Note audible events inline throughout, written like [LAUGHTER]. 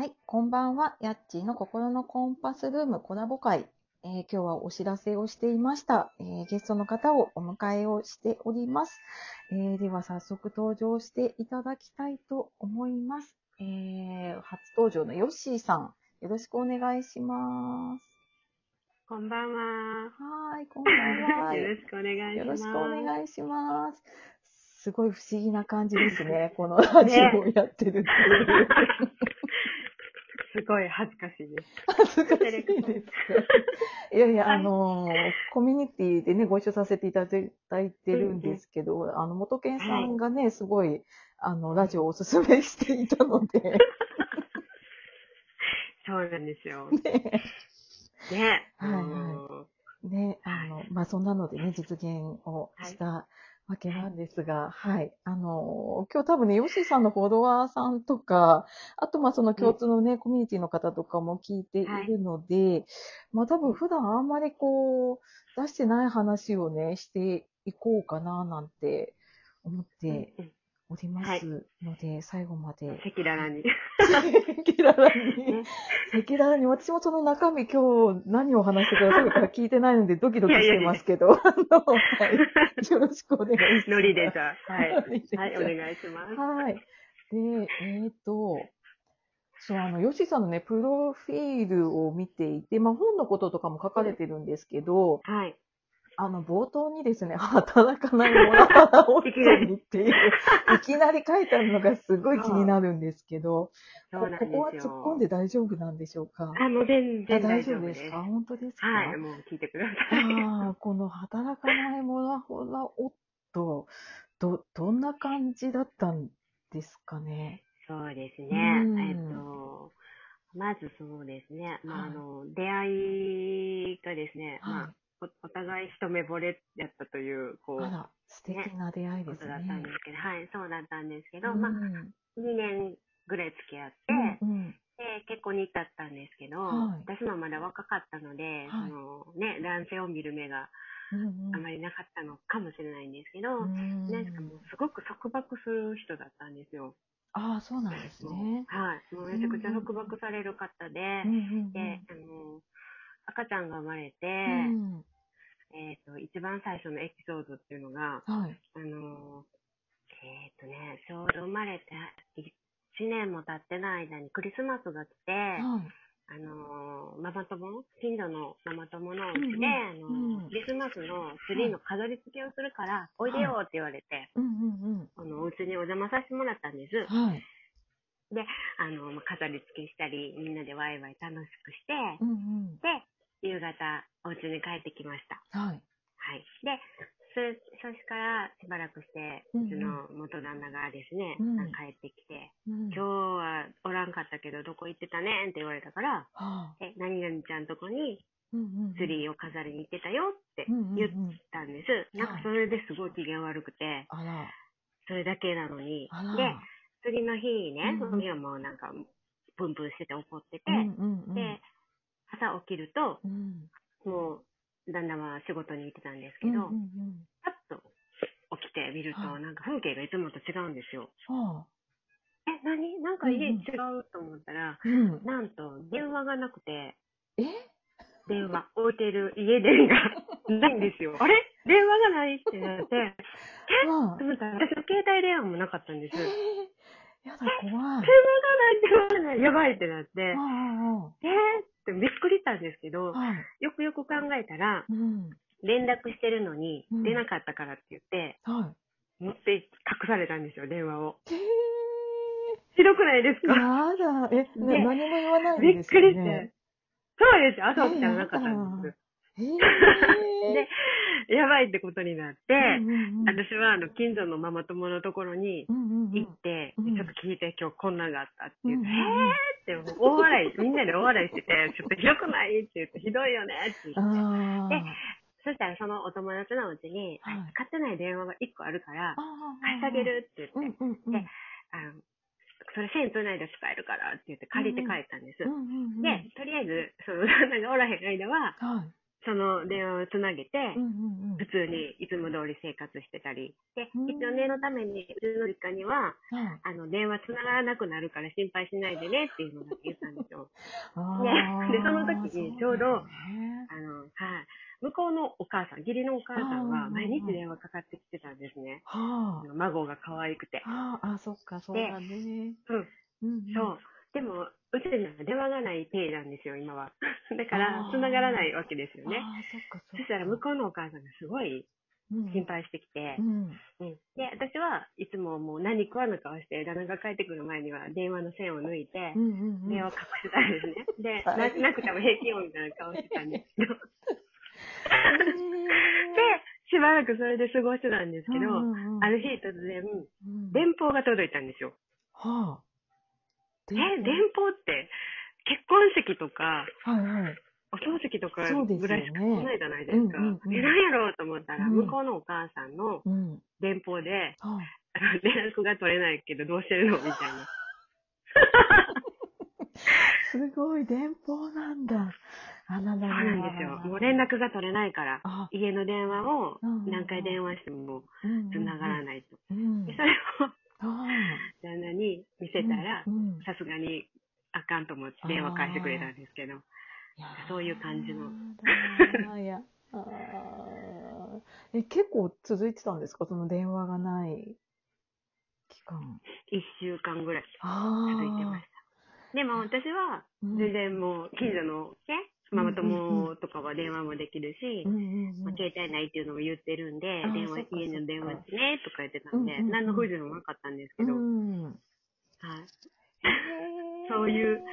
はい、こんばんは。やっちーの心のコンパスルームコラボ会。えー今日はお知らせをしていました、えーゲストの方をお迎えをしております。えーでは早速登場していただきたいと思います。えー初登場のヨッシーさん、よろしくお願いします。こんばんは。はーい、こんばんは。[LAUGHS] よろしくお願いします。よろしくお願いします。すごい不思議な感じですね。[LAUGHS] このラジオをやってるっていう。[LAUGHS] すごい恥ずかしいです。恥ずかしいですか？[LAUGHS] いやいや、はいあのー、コミュニティでね、ご一緒させていただいてるんですけど、あの、元健さんがね、すごい、あの、ラジオをおすすめしていたので、そうなんですよ。[LAUGHS] ね、ね。はいはいね、あの、まあ、そんなのでね、実現をしたわけなんですが、はい。あの、今日多分ね、ヨッシーさんのフォロワーさんとか、あと、まあ、その共通のね、コミュニティの方とかも聞いているので、まあ、多分普段あんまりこう、出してない話をね、していこうかな、なんて思ってうんおりますので、最後まで。赤裸々に。赤裸々にね。赤裸々に、私もその中身今日何を話してくださるか聞いてないのでドキドキしてますけど、あの、はい。よろしくお願いします。ノリでじゃあ。はい。はい、お願いします。はい。で、えっ、と、そう、あの、ヨシさんのね、プロフィールを見ていて、まあ、本のこととかも書かれてるんですけど、はい。あの、冒頭にですね、[LAUGHS] 働かないモラハラ夫にっていう、[LAUGHS] いきなり書いてあるのがすごい気になるんですけど、[LAUGHS] こここは。突っ込んで大丈夫なんでしょうか？あ、もう全あ然大丈夫ですでか？本当ですか？はい、もう聞いてください。ああ、この働かないモラハラ夫、ど、どんな感じだったんですかね？そうですうね。んえっと、まずそうですね。まあ、はいあの、出会いがですね、まはあ、おお互い一目惚れやったという、こう、い。あら、素敵な出会いですことだったんねで。すけど、はい、そうだったんですけど、うんまあ、2年ぐらい付き合って、うんうんで、結婚に至ったんですけど、はい私もまだ若かったので、はいそのね、男性を見る目がうんうんあまりなかったのかもしれないんですけど、うんなんかもうすごく束縛する人だったんですよ。ああ、そうなんですね。はい。もうめちゃくちゃ束縛される方で、うんうんで、あの、赤ちゃんが生まれて、うんえっ、と、一番最初のエピソードっていうのが、はい。あの、えっ、とね、ちょうど生まれて1年も経ってない間にクリスマスが来て、はい。あの、ママ友、近所のママ友のうちで、うんうんあの、うんクリスマスのツリーの飾り付けをするから、おいでよって言われて、うんうんあの、お家にお邪魔させてもらったんです。うん。はい。あの、まあ飾り付けしたり、みんなでワイワイ楽しくして、うんうん。で、夕方、お家に帰ってきました。はい。はい。で、それ、それからしばらくして、うちの元旦那がですね、うん帰ってきて、うん今日はおらんかったけど、どこ行ってたねんって言われたから、はあえ、何々ちゃんとこにツリーを飾りに行ってたよってうんうんうん言ったんです。なんかそれですごい機嫌悪くて、それだけなのに。で、次の日ね、うんうんその日はもうなんか、プンプンしてて怒ってて、うんうんうん。で、朝起きると、うん、もう、旦那は仕事に行ってたんですうんうんけど、うん。パッと起きてみると、はいなんか風景がいつもと違うんですよ。はあ。え、何？なんか家うんうん違うと思ったら、うん。なんと電話がなくて、え？電話、置いてる家電が [LAUGHS] ないんですよ。あれ？電話がないってなって、[LAUGHS] え？はあと。思ったら私の携帯電話もなかったんです。え電ー、やだ、怖い。話がないって言われない。やばいってなって、はあ、えーってびっくりしたんですけど、はい。よくよく考えたら、うん。連絡してるのにうん出なかったからって言って、は持って隠されたんですよ、電話を。い。えひどくないですー、か？やだ。え、ね、ね何も言わないんびっですくりしてよね。。そうですよ、朝起きたらなかったんです。えー、[LAUGHS] で、やばいってことになって、うんうんうん、私はあの近所のママ友のところにうんうんうん行って、うんちょっと聞いて、今日こんなんがあったって言って、うんうんうんえーって大笑い、みんなで大笑いしてて、[LAUGHS] ちょっとひどくないって言って、ひどいよねって言って。あでそしたらそのお友達のうちに、はいあ使ってない電話が1個あるから、あ貸してあげるって言って、うんうんうん。であの、それ1000円取らないで使えるからって言って借りて帰ったんです。うんうんうん、で、とりあえず、その旦那がおらへん間は、はい。その電話をつなげて、うんうんうん普通にいつも通り生活してたり。で、うん一応念のために、うちの実家には、はいあの、電話つながらなくなるから心配しないでねっていうのだけ言ったんですよ。[LAUGHS] あねーでその時にちょうどそうねあの、はい。向こうのお母さん、義理のお母さんは毎日電話かかってきてたんですね。はあの孫が可愛くて。あ、ああ、そっか、そうだね。うん。うんそう。でも、うちには電話がない体なんですよ、今は。[LAUGHS] だかあらー、繋がらないわけですよね。そしたら、向こうのお母さんがすごいうん心配してきてう、ん。うん。で、私はいつももう何食わぬ顔して、旦那が帰ってくる前には電話の線を抜いてう、んうんうん。電話を隠してたんですね。[LAUGHS] で、はいななくても平気よみたいな顔してたんですけど。で、しばらくそれで過ごしてたんですけど、ある日突然、うん、電報が届いたんですよ。はあ。え、電報って、結婚式とか、はいはい。お葬式とかぐらいしか来ないじゃないですか。うんうんうんえ、何やろうと思ったら、うん向こうのお母さんのうん。電報で、はあの [LAUGHS] 連絡が取れないけどどうしてるの？みたいな。あ、[LAUGHS] すごい、電報なんだ。あららそうららなんですよ。もう連絡が取れないから、あ、家の電話をうんうんうん何回電話しても繋がらないと。うん。でそれをあ旦那に見あせたらう、んさすがにあかんと思って電話返してくれたんですけど。そういう感じの。の。いや、え、結構続いてたんですか？その電話がない期間。一週間ぐらい。続いてました。でも私はうん全然もう近所のね、ママ友とかは電話もできるし、携帯ないっていうのも言ってるんで、電話家の電話ですね、とか言ってたんで、何の不自由もなかったんですけど、うん。はい。そういう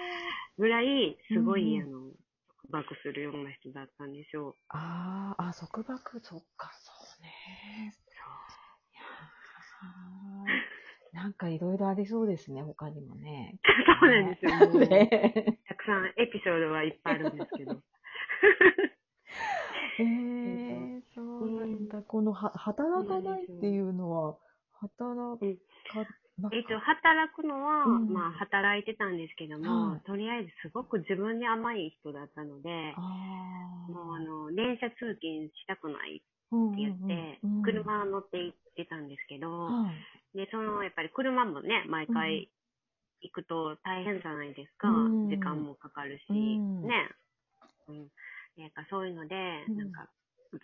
ぐらい、すごい、うんあの、束縛するような人だったんですよ。あーあ、束縛、そっか、そうね。いやーなんかいろいろありそうですね、他にもね。[LAUGHS] そうなんですよ。ねさんエピソードはいっぱいあるんですけど。[LAUGHS] えー、そうなんだ。このは働かないっていうのは、働うん。か、なんか。一応働くのは、うん。まあ働いてたんですけども、はい。とりあえずすごく自分に甘い人だったので、もうあの、電車通勤したくないってうん言って、車乗って行ってたんですけど、はい。で、その、やっぱり車もね、毎回行くと大変じゃないですか。うん。時間もかかるし、うん。ね。うん。なんかそういうので、うん。なんか、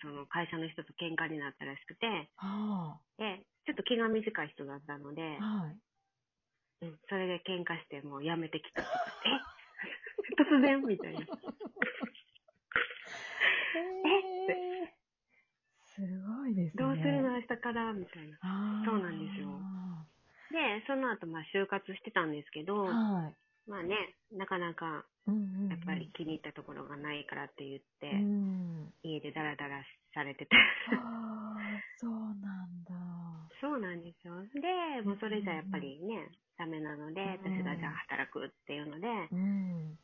その会社の人と喧嘩になったらしくて、はで、ちょっと気が短い人だったので。あ、、はい。うん、それで喧嘩してもうやめてきたとか、え？[LAUGHS] 突然？みたいな。え？ー、すごいですね。どうするの？明日から？みたいな。そうなんですよで、その後、まあ、就活してたんですけど、はい。まあね、なかなか、うんうんうんやっぱり気に入ったところがないからって言って、うん。家でダラダラされてて。そうなんだ。そうなんですよ。で、もうそれじゃやっぱりね、ダメなので、うん私がじゃあ働くっていうので、うん。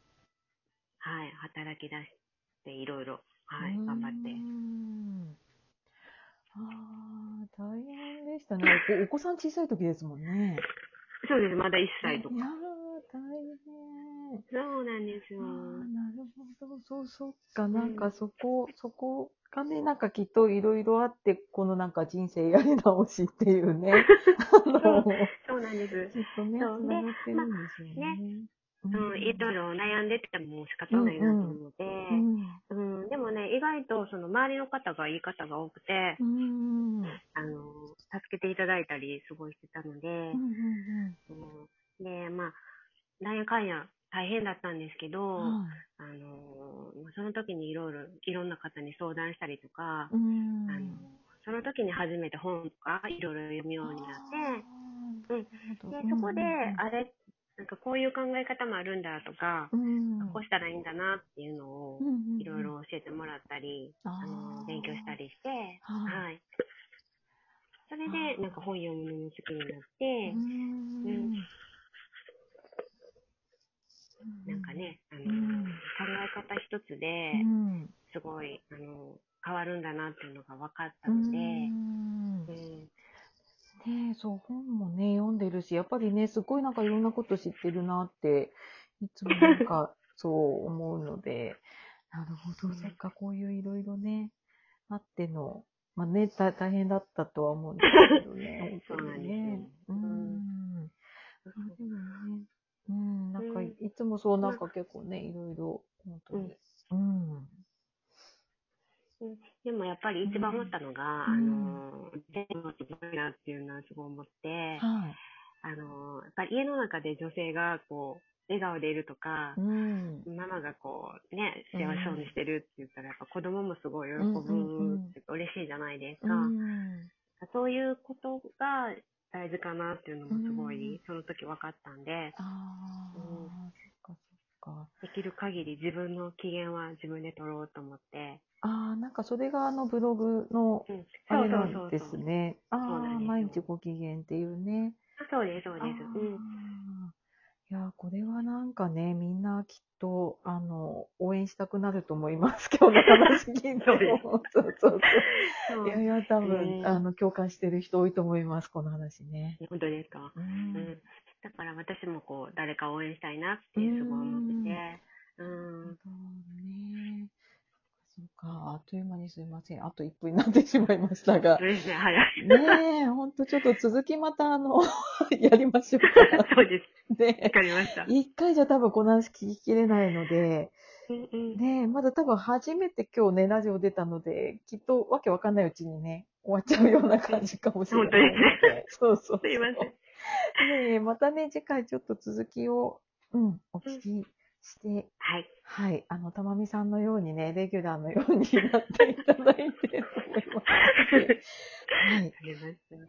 はい、働き出していろいろ、はい、頑張ってう。んああ、大変でしたね。おお子さん小さい時ですもんね。そうです、まだ1歳とか。いやー、大変。そうなんですよ。ああ、なるほど。そう、そっか。なんかそこ、そこがね、なんかきっといろいろあって、このなんか人生やり直しっていうね。あの、そうなんです。きっとね、そうつながってるんですよね。うん、いろいろ悩んでても仕方ないなと思って、うん。うん、でもね、意外とその周りの方がいい方が多くて、うん。うん。あの、助けていただいたりすごいしてたので、で、まあ、なんやかんや大変だったんですけど、はあの、その時にいろいろ、いろんな方に相談したりとか。あの、その時に初めて本とかいろいろ読むようになって、うんってで、そこで、あれ、なんかこういう考え方もあるんだとか、うん、こうしたらいいんだなっていうのを、いろいろ教えてもらったり、あの、勉強したりして、はいはい。それで、なんか本読むのも好きになってう、ん。なんかね、あの、うん考え方一つでう、ん。すごい、あの、変わるんだなっていうのが分かったうん。ので、ねうんえ、そう、本もね、読んでるし、やっぱりね、すごいなんかいろんなこと知ってるなって、いつもなんか、[LAUGHS] そう思うので、なるほど。そっか、こういういろいろね、あっての、まあね、大大変だったとは思うんですけどね、[LAUGHS] そうなんですよね。ううんでもね、うん、なんかいいつもそうなんか結構ね、いろいろ、本当に。うん。うんでもやっぱり一番思ったのが、うんあの、全部すごいなっていうのはすごい思って、はい。あの、やっぱり家の中で女性がこう、笑顔でいるとかう、ん。ママがこう、ね、幸せそうにしてるって言ったら、やっぱ子供もすごい喜ぶ嬉しいじゃないですうか。ん。そういうことが大事かなっていうのもすごうんい、その時分かったんで、か。できる限り自分の機嫌は自分で取ろうと思って、ああ、なんかそれがあのブログのうん、あれなんで。すね。ああ、毎日ご機嫌っていうね。そうです、そうです。うん。いや、これはなんかね、みんなきっと、あの、応援したくなると思います。今日の話聞いてそうでも。そうそうそう。いやいや、多分、うんあの、共感してる人多いと思います、この話ね。本当ですか？ううんん。だから私もこう、誰か応援したいなってすごい思ってて、うん。そうね。そうか、あっという間にすいません。あと1分になってしまいましたがそう。ですね、早い。ねえ、ほんとちょっと続きまた、あの、[LAUGHS] やりましょうか。[LAUGHS] そうです。わねかりました。一回じゃ多分この話聞ききれないので。ねえ、まだ多分初めて今日ね、ラジオ出たので、きっとわけわかんないうちにね、終わっちゃうような感じかもしれないので。そうそうそう。すいません。[LAUGHS] またね、次回ちょっと続きを、うん、お聞きして、はい。はい、あの、たまみさんのようにね、レギュラーのようになっていただいて、と思います。[LAUGHS] はい。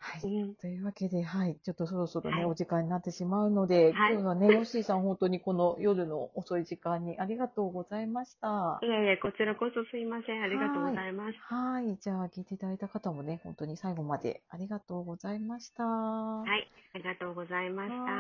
はいうんというわけで、はい、ちょっとそろそろね、はいお時間になってしまうので、はい今日はね、ヨッシーさん本当にこの夜の遅い時間にありがとうございましたい。やいや、こちらこそすいません。ありがとうございます。はい、じゃあ聞いていただいた方もね、本当に最後までありがとうございました。はい。ありがとうございました。